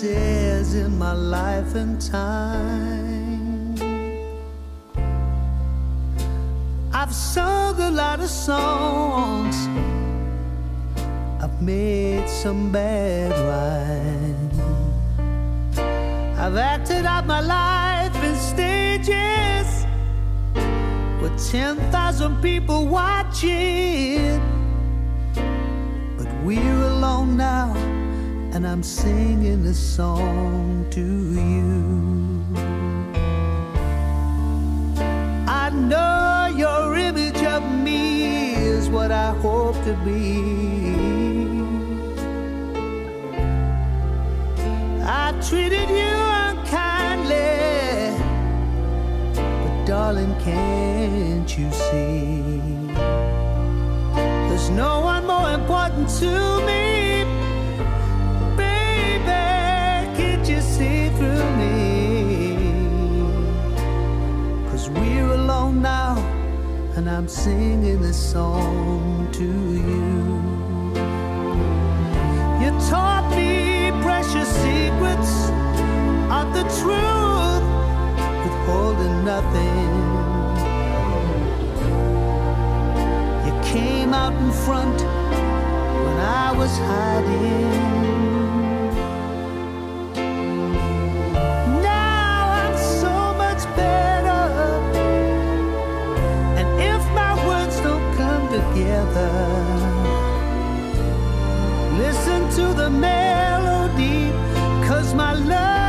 places in my life and time. I've sung a lot of songs. I've made some bad rhymes. I've acted out my life in stages with 10,000 people watching. But we're alone now, and I'm singing this song to you. I know your image of me is what I hope to be. I treated you unkindly, but darling, can't you see? There's no one more important to Singing this song to you. You taught me precious secrets of the truth, withholding nothing. You came out in front when I was hiding. To the melody, cause my love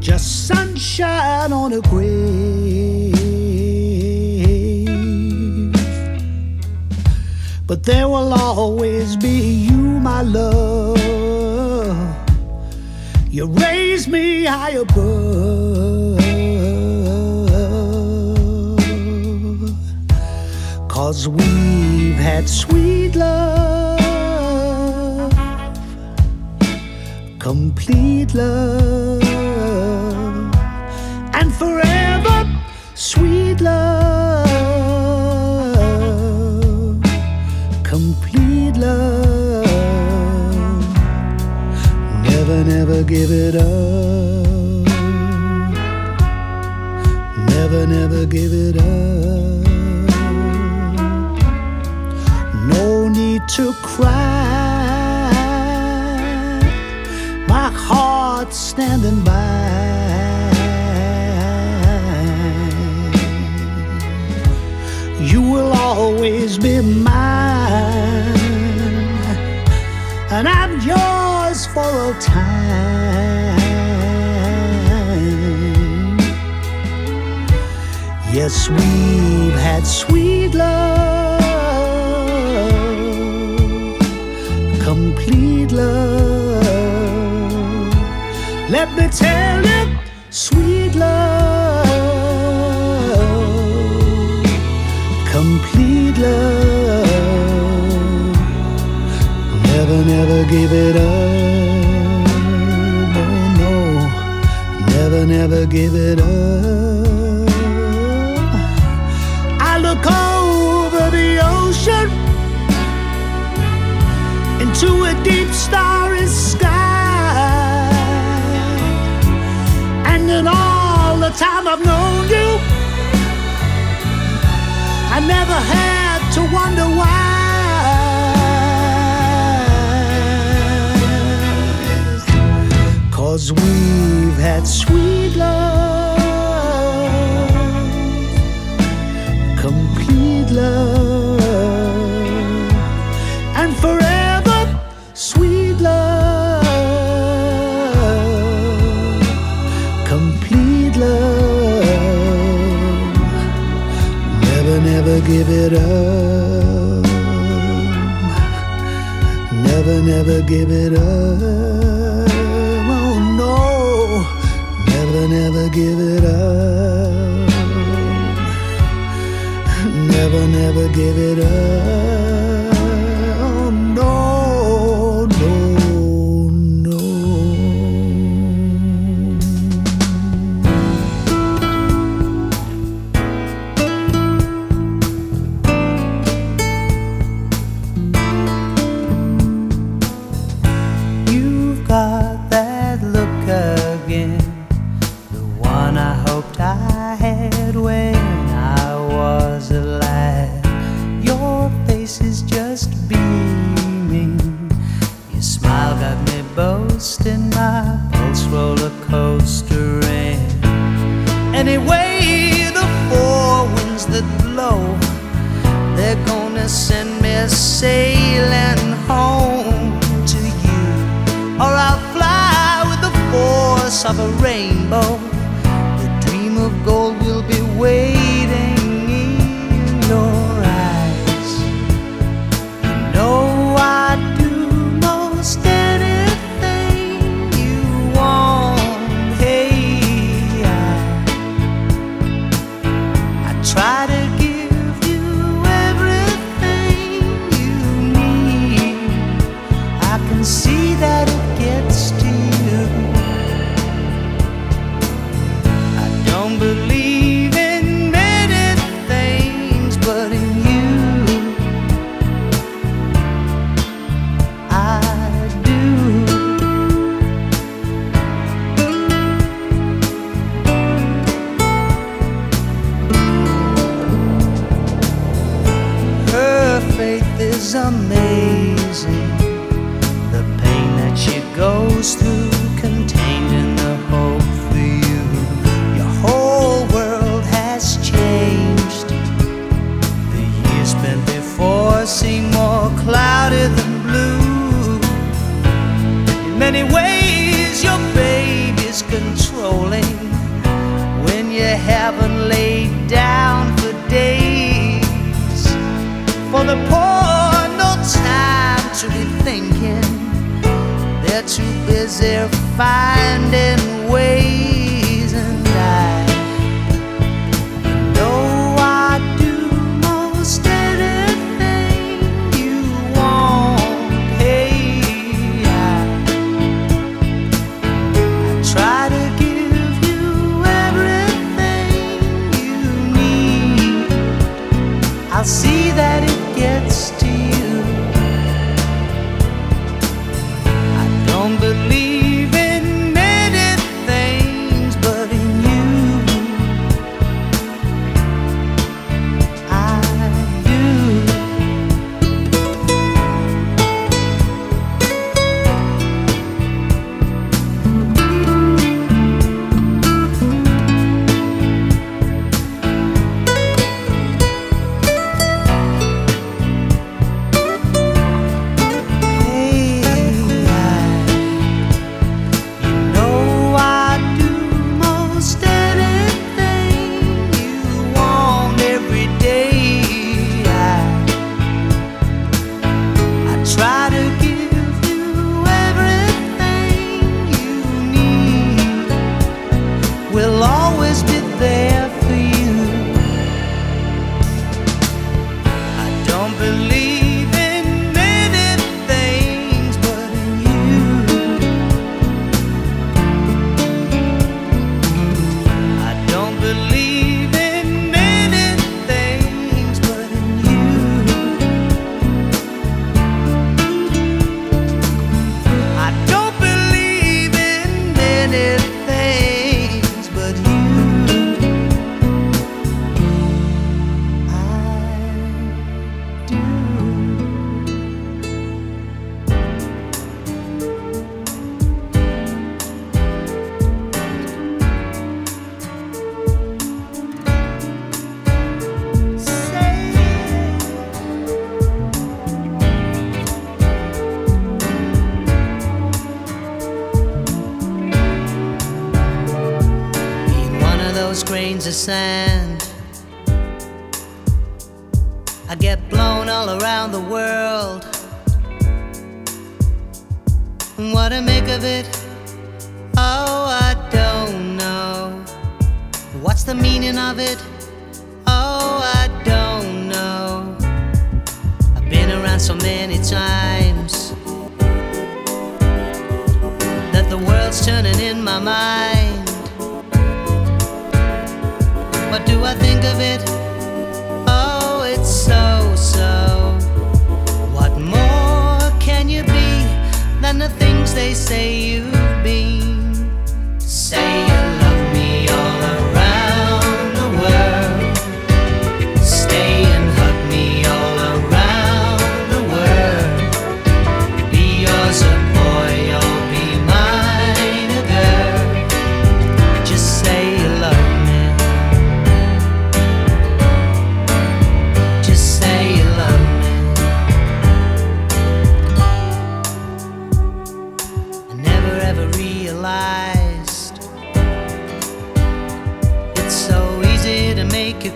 just sunshine on a grave. But there will always be you, my love. You raise me high above. Cause we've had sweet love, complete love, and forever sweet love, complete love. Never, never give it up. Never, never give it up. No need to cry. My heart's standing by. will always be mine, and I'm yours for all time. Yes, we've had sweet love, complete love. Let me tell you, sweet. give it up. Oh no, never, never give it up. I look over the ocean into a deep starry sky, and in all the time I've known you, I never had to wonder why. We've had sweet love, complete love, and forever sweet love, complete love. Never, never give it up. Never, never give it up. never, never give it up. Never, never give it up.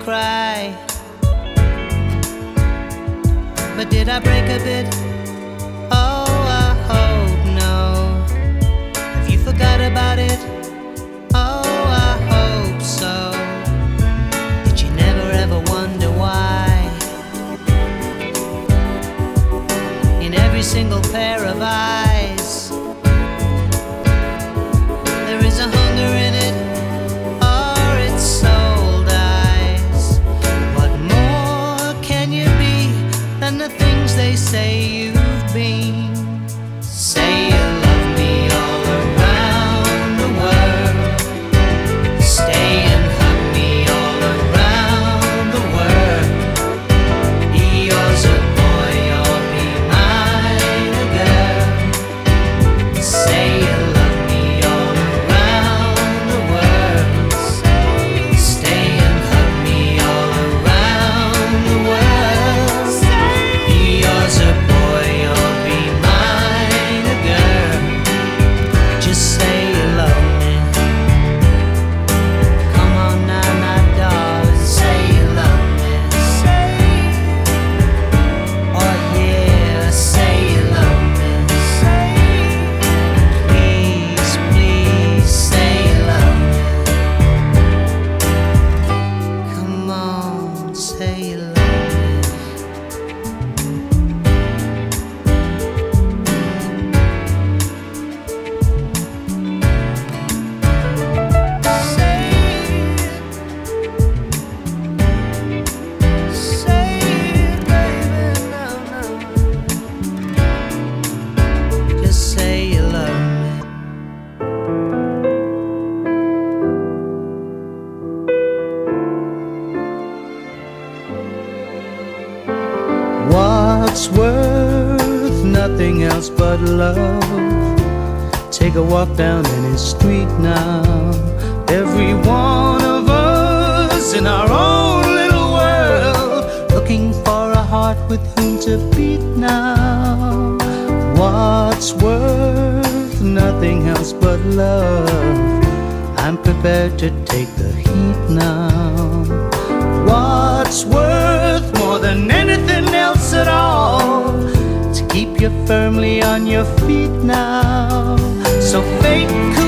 cry. But did I break a bit? Oh, I hope no. Have you forgot about it? nothing else but love. Take a walk down any street now. Every one of us in our own little world, looking for a heart with whom to beat now. What's worth nothing else but love? I'm prepared to take the heat now. What's worth more than anything else at all? keep you firmly on your feet now. So fake.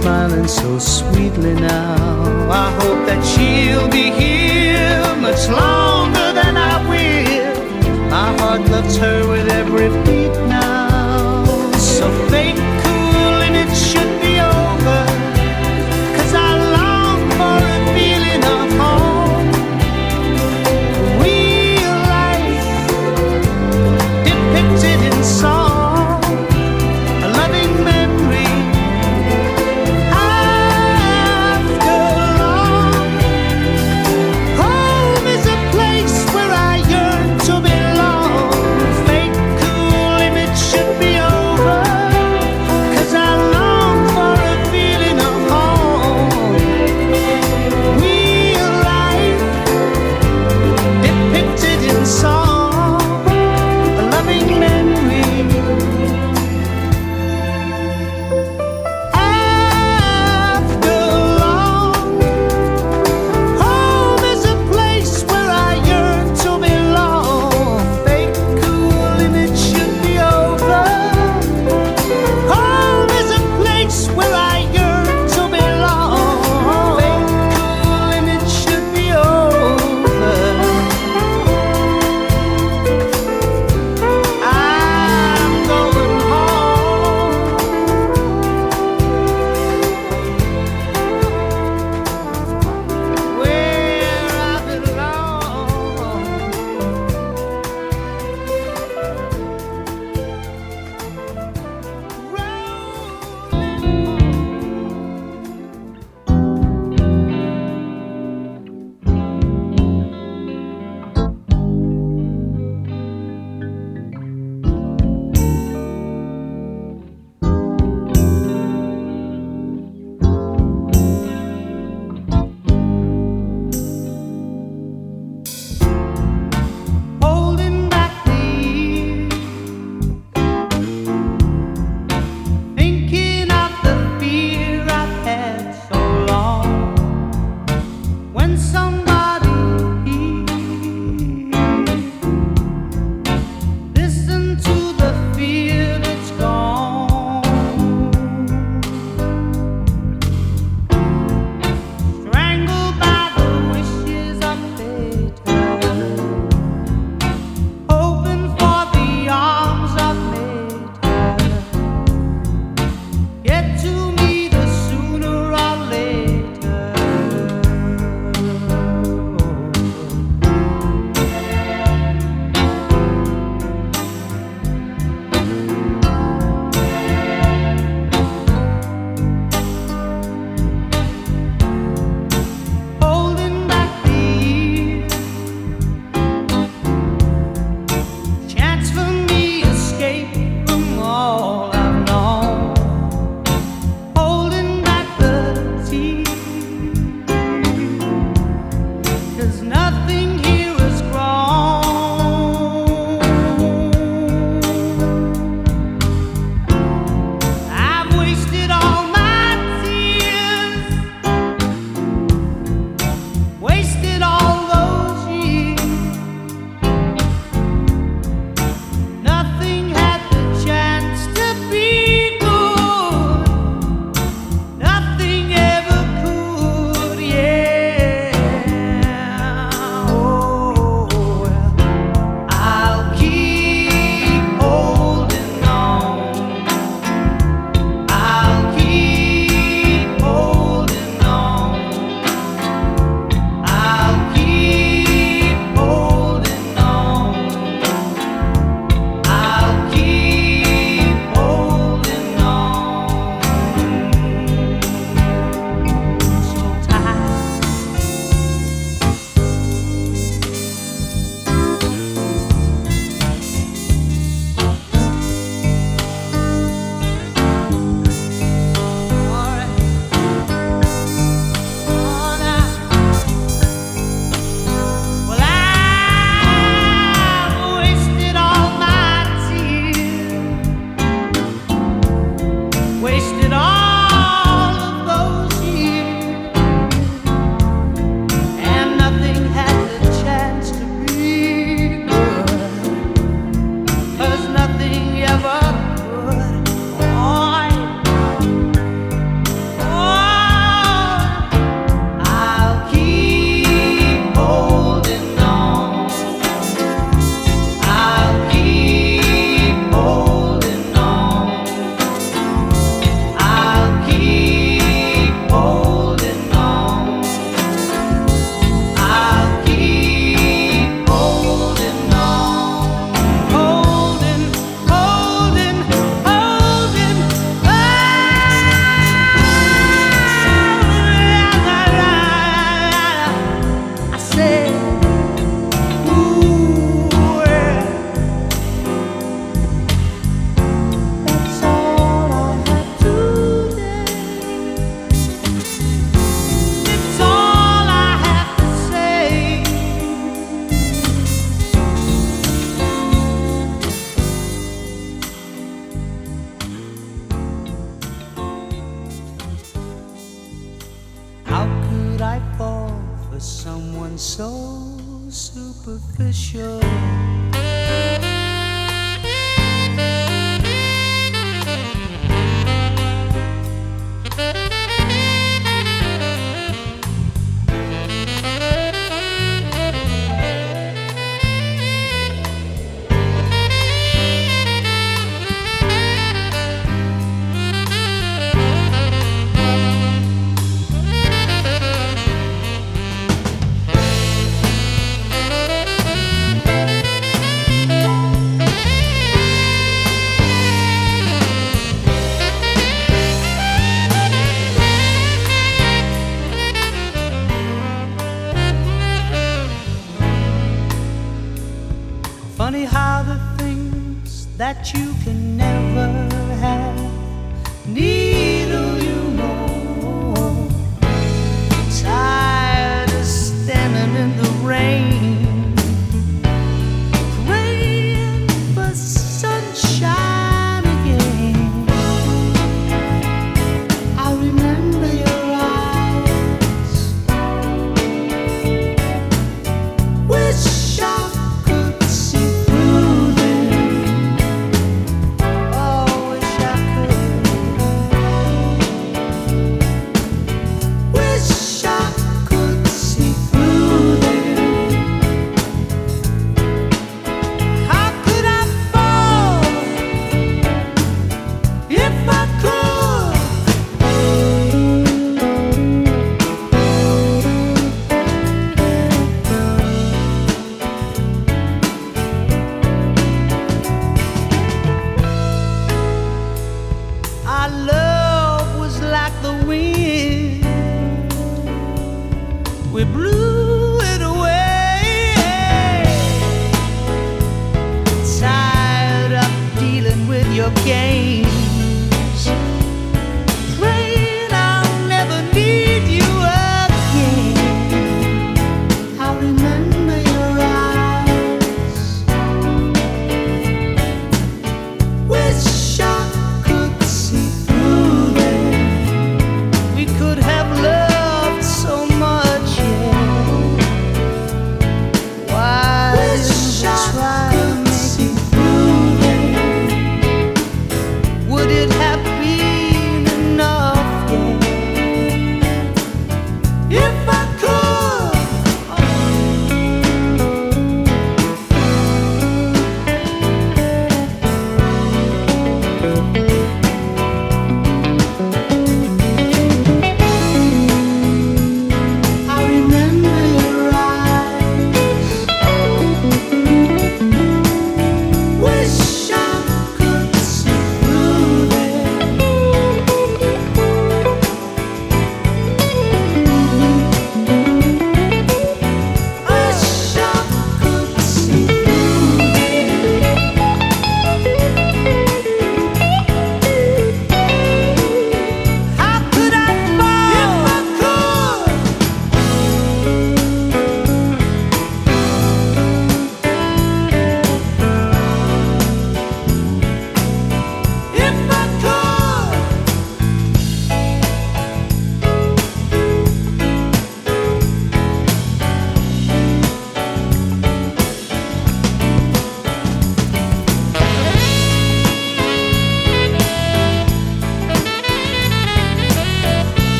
smiling so sweetly now. I hope that she'll be here much longer than I will. My heart loves her with every beat now.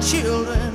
Children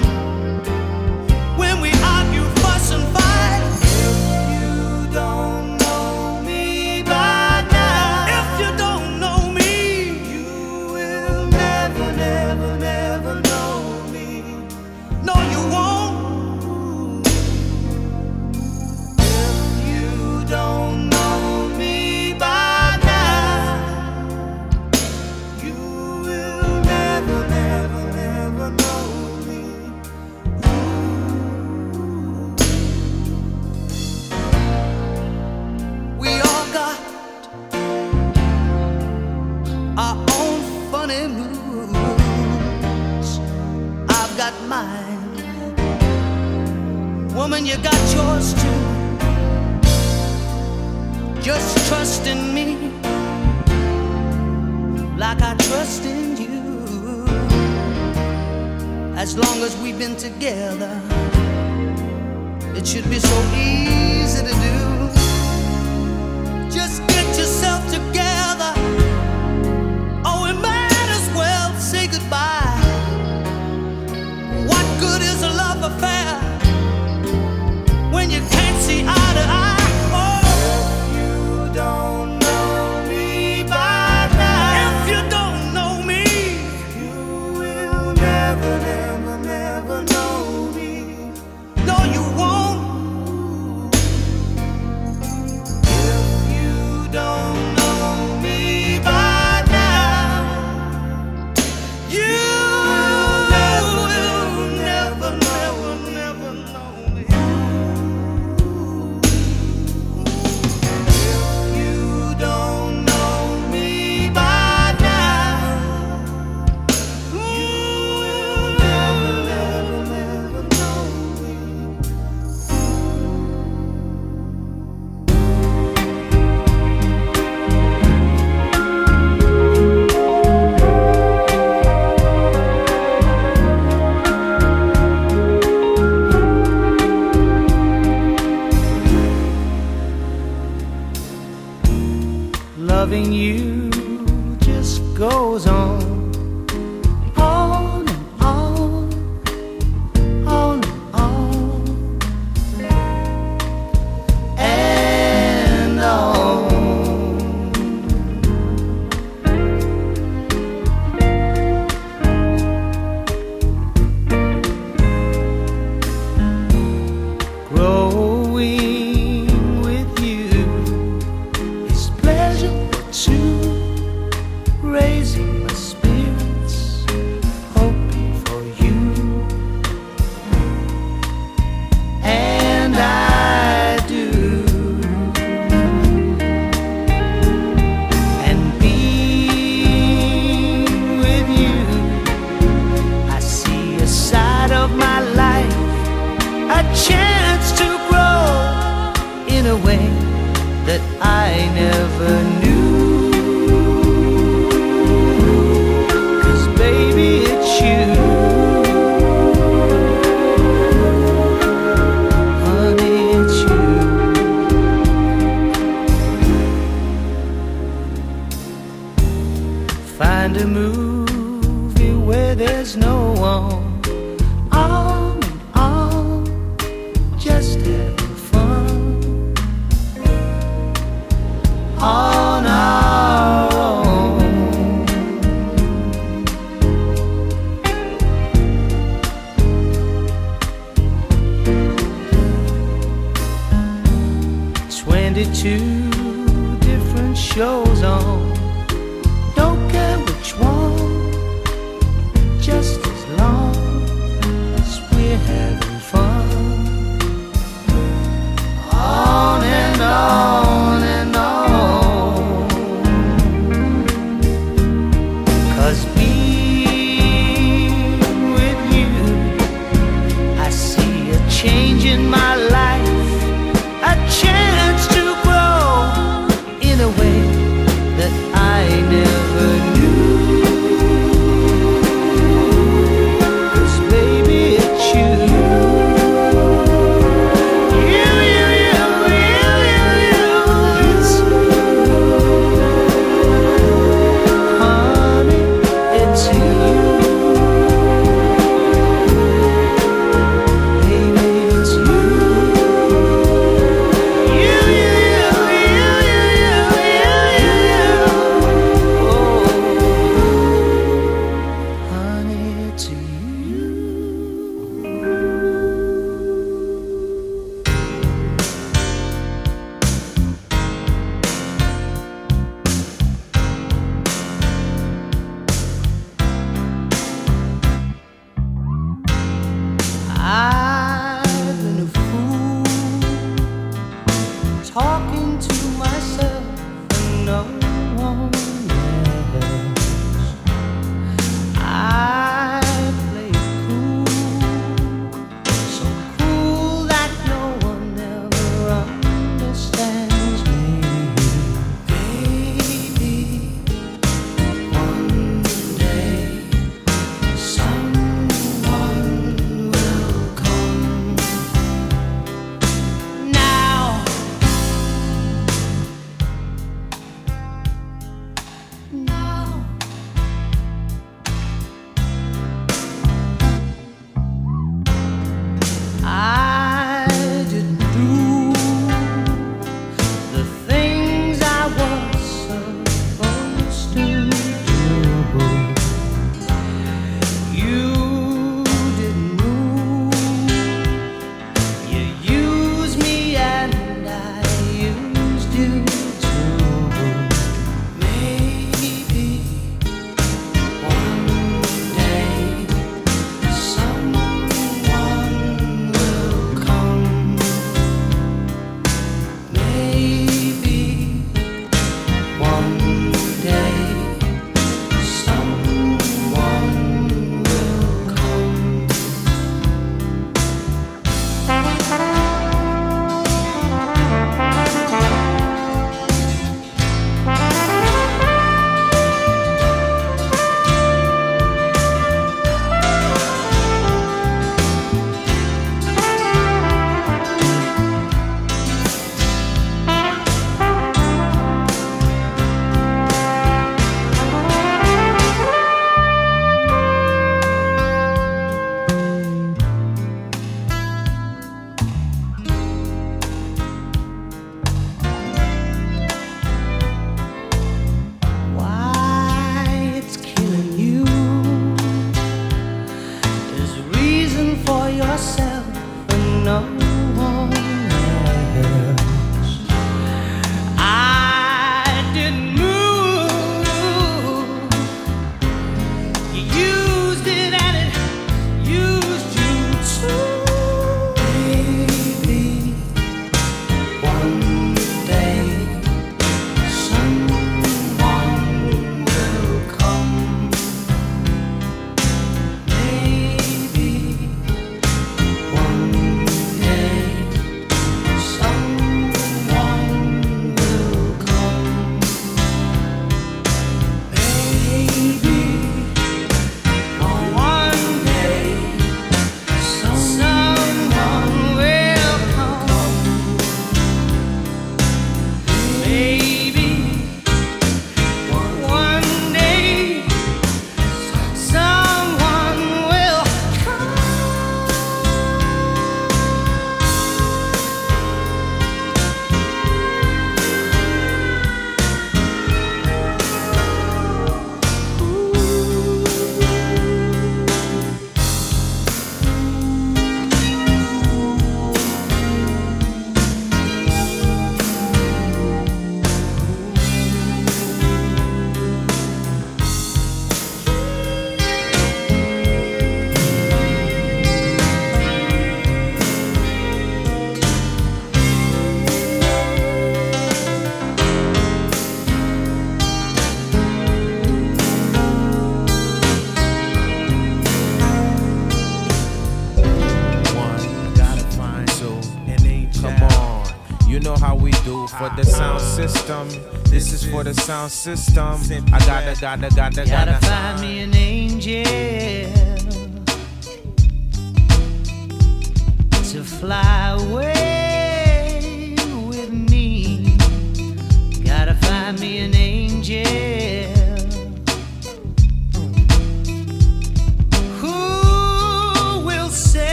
sound system. I gotta, gotta, gotta, gotta, gotta find me an angel.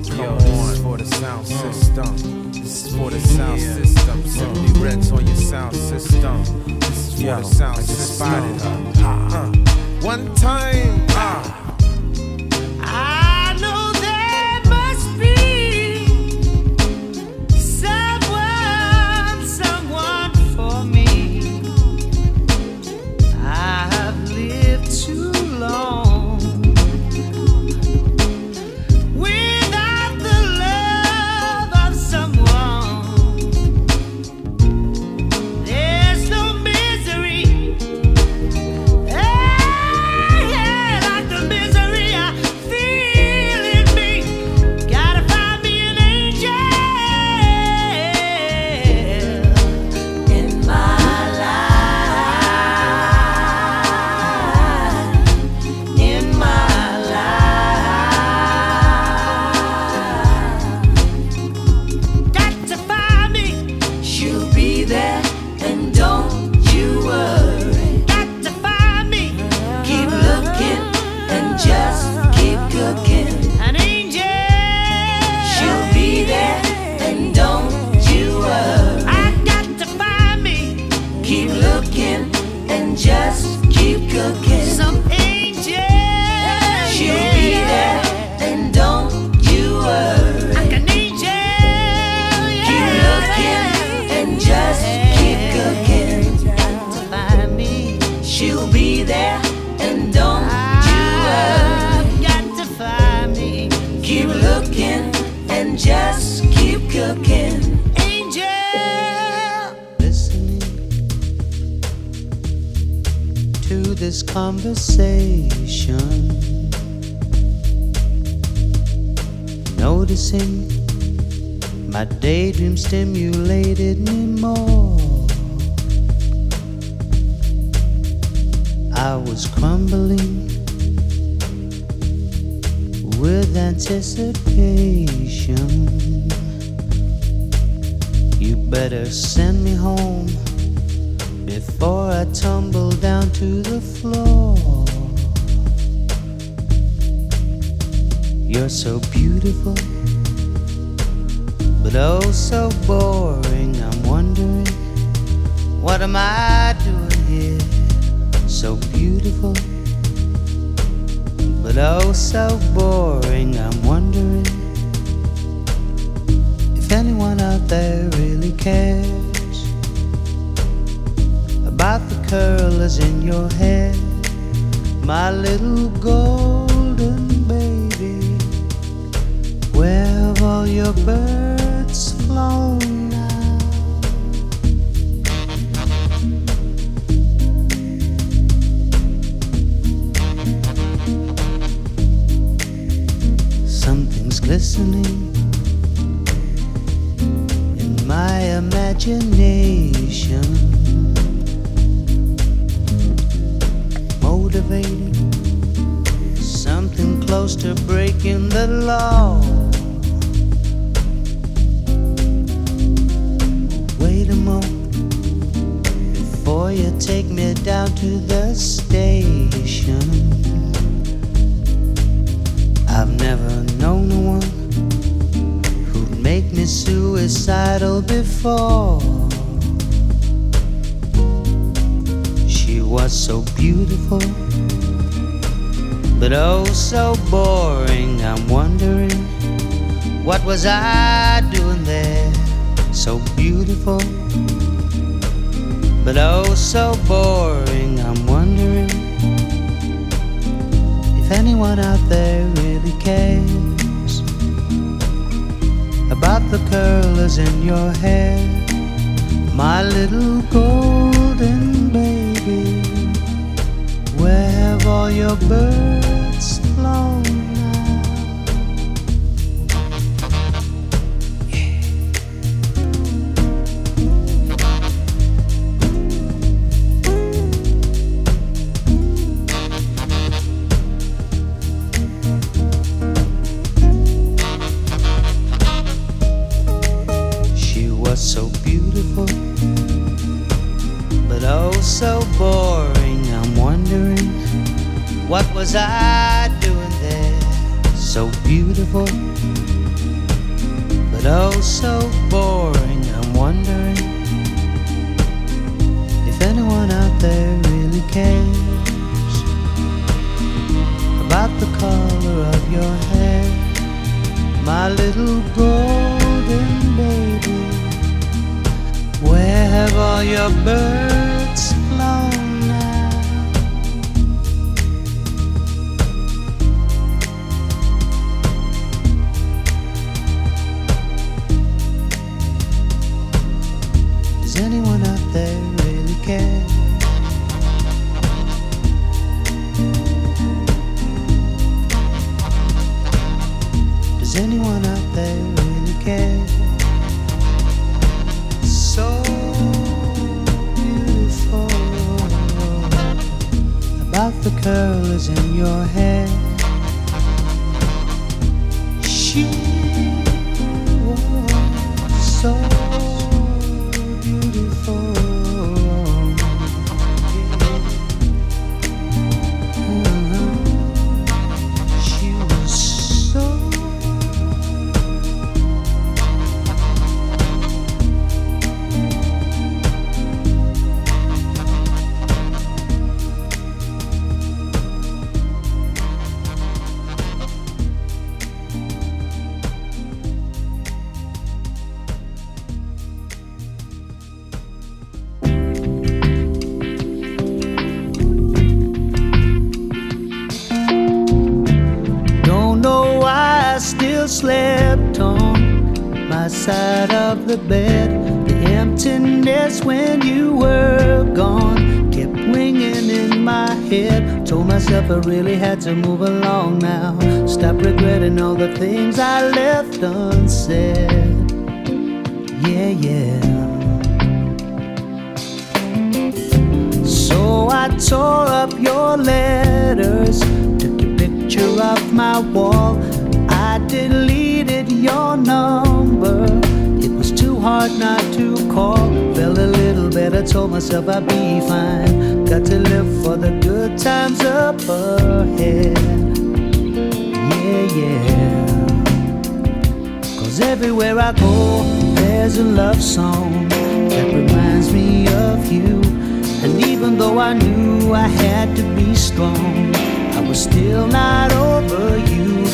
stop. Yo, this on. is for the sound system. This is for the sound yeah. system. Simply uh. on your sound system. This is for Yo, the sound system. My daydream stimulated me more. I was crumbling with anticipation. You better send me home before I tumble down to the floor. You're so beautiful. But oh, so boring. I'm wondering, what am I doing here? So beautiful. But oh, so boring. I'm wondering if anyone out there really cares about the curlers in your hair, my little golden baby. Where have all your birds? Motivating something close to breaking the law. Before. She was so beautiful but oh so boring. I'm wondering what was I doing there? So beautiful, but oh so boring. I'm wondering if anyone out there really cares about the curlers in your hair, my little golden baby. Where have all your birds flown the curls in your hair. She to move there's a love song that reminds me of you. And even though I knew I had to be strong, I was still not over you.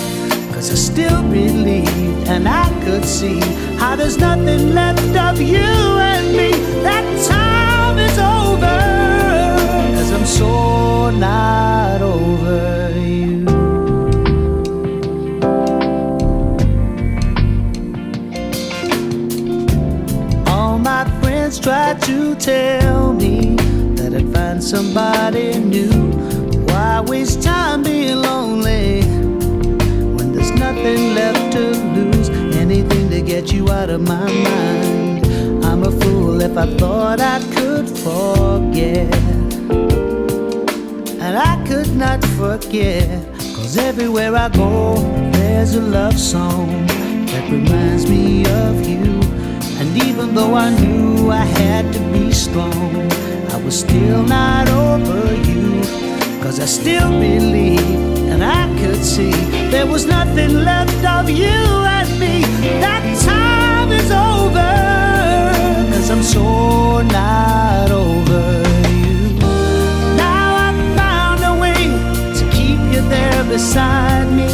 Cause I still believed and I could see how there's nothing left of you and me. That time is over. Cause I'm so not over you. Friends tried to tell me that I'd find somebody new. Why waste time being lonely when there's nothing left to lose? Anything to get you out of my mind. I'm a fool if I thought I could forget. And I could not forget. Cause everywhere I go, there's a love song that reminds me of you. Even though I knew I had to be strong, I was still not over you. Cause I still believed and I could see there was nothing left of you and me. That time is over. Cause I'm so not over you. Now I found a way to keep you there beside me.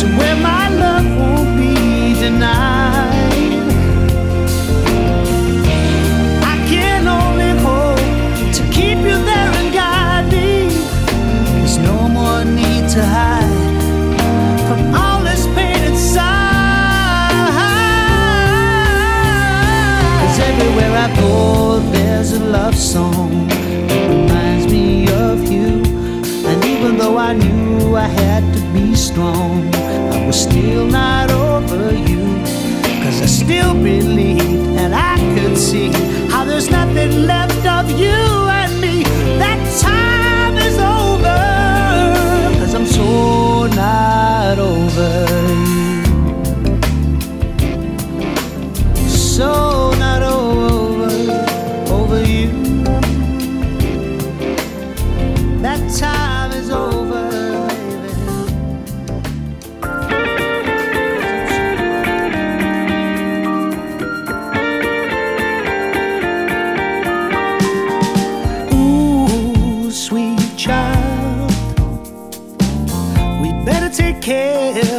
To where my love won't be denied. Love song that reminds me of you. And even though I knew I had to be strong, I was still not over you. Cause I still believed and I could see how there's nothing left of you care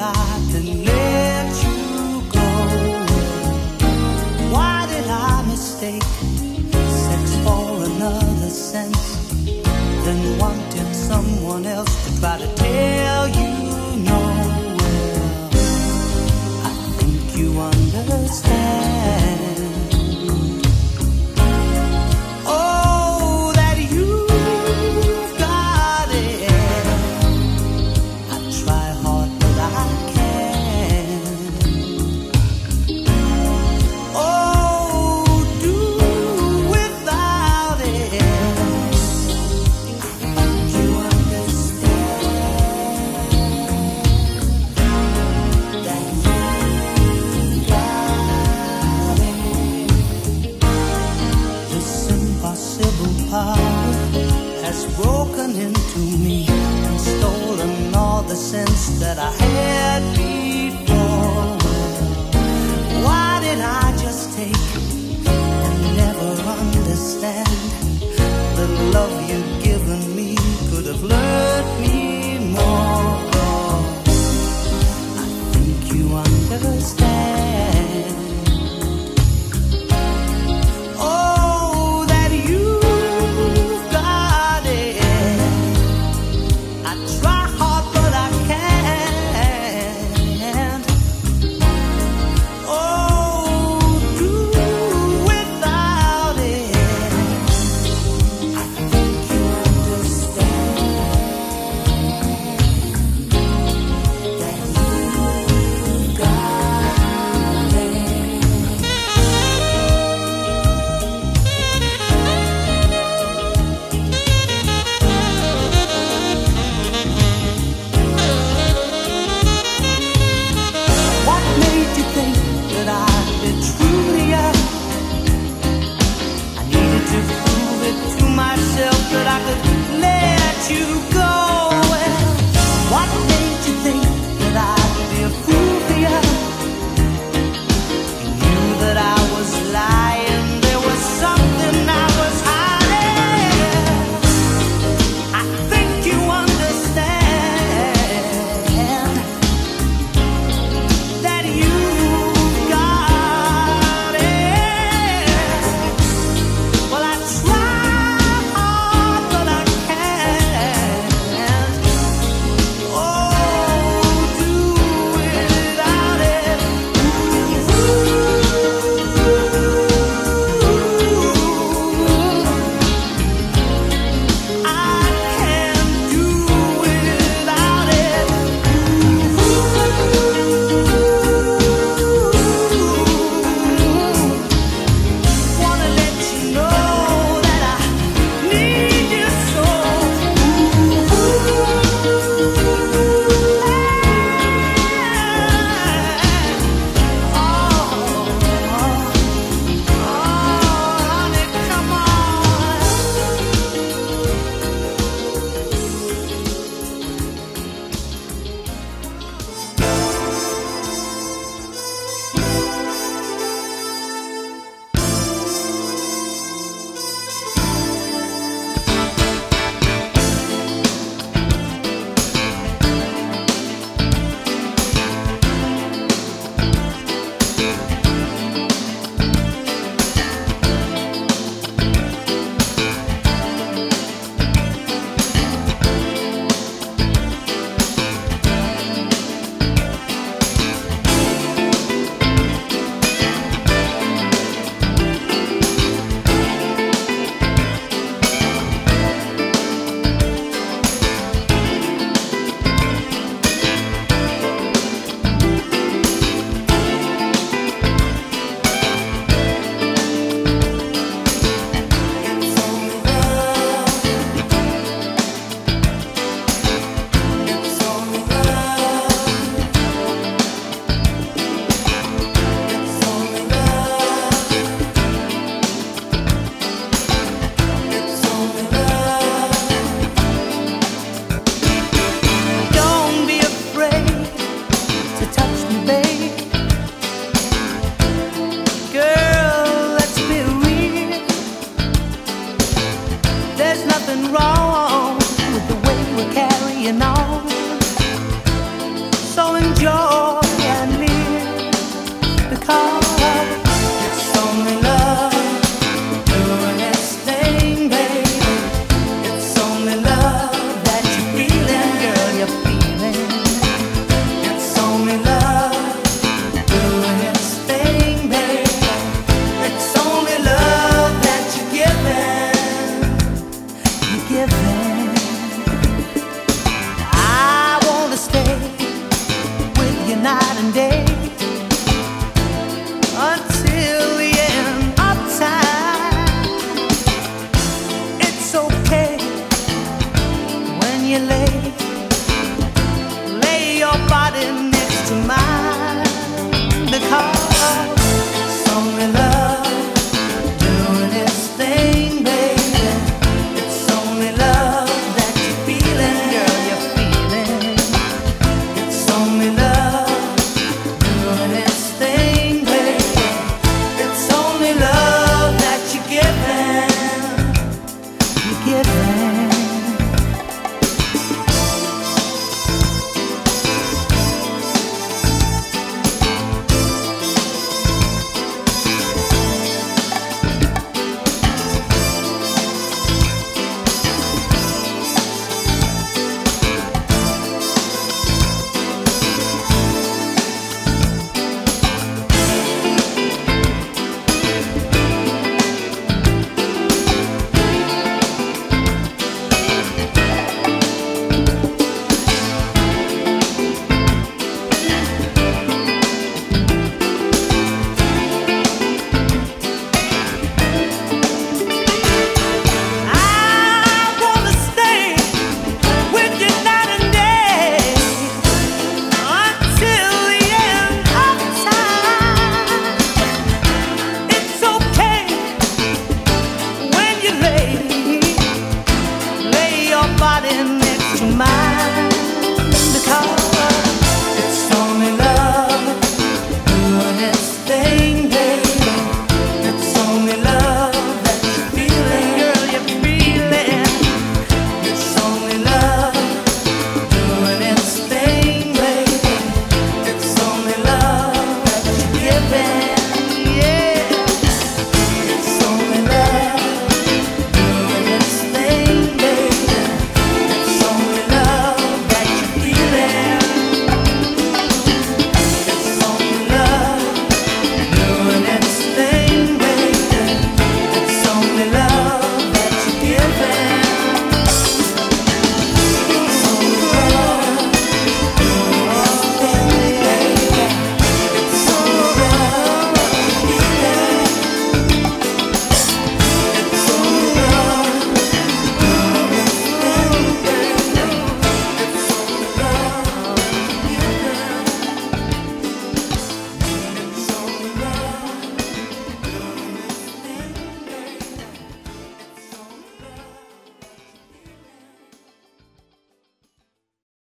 I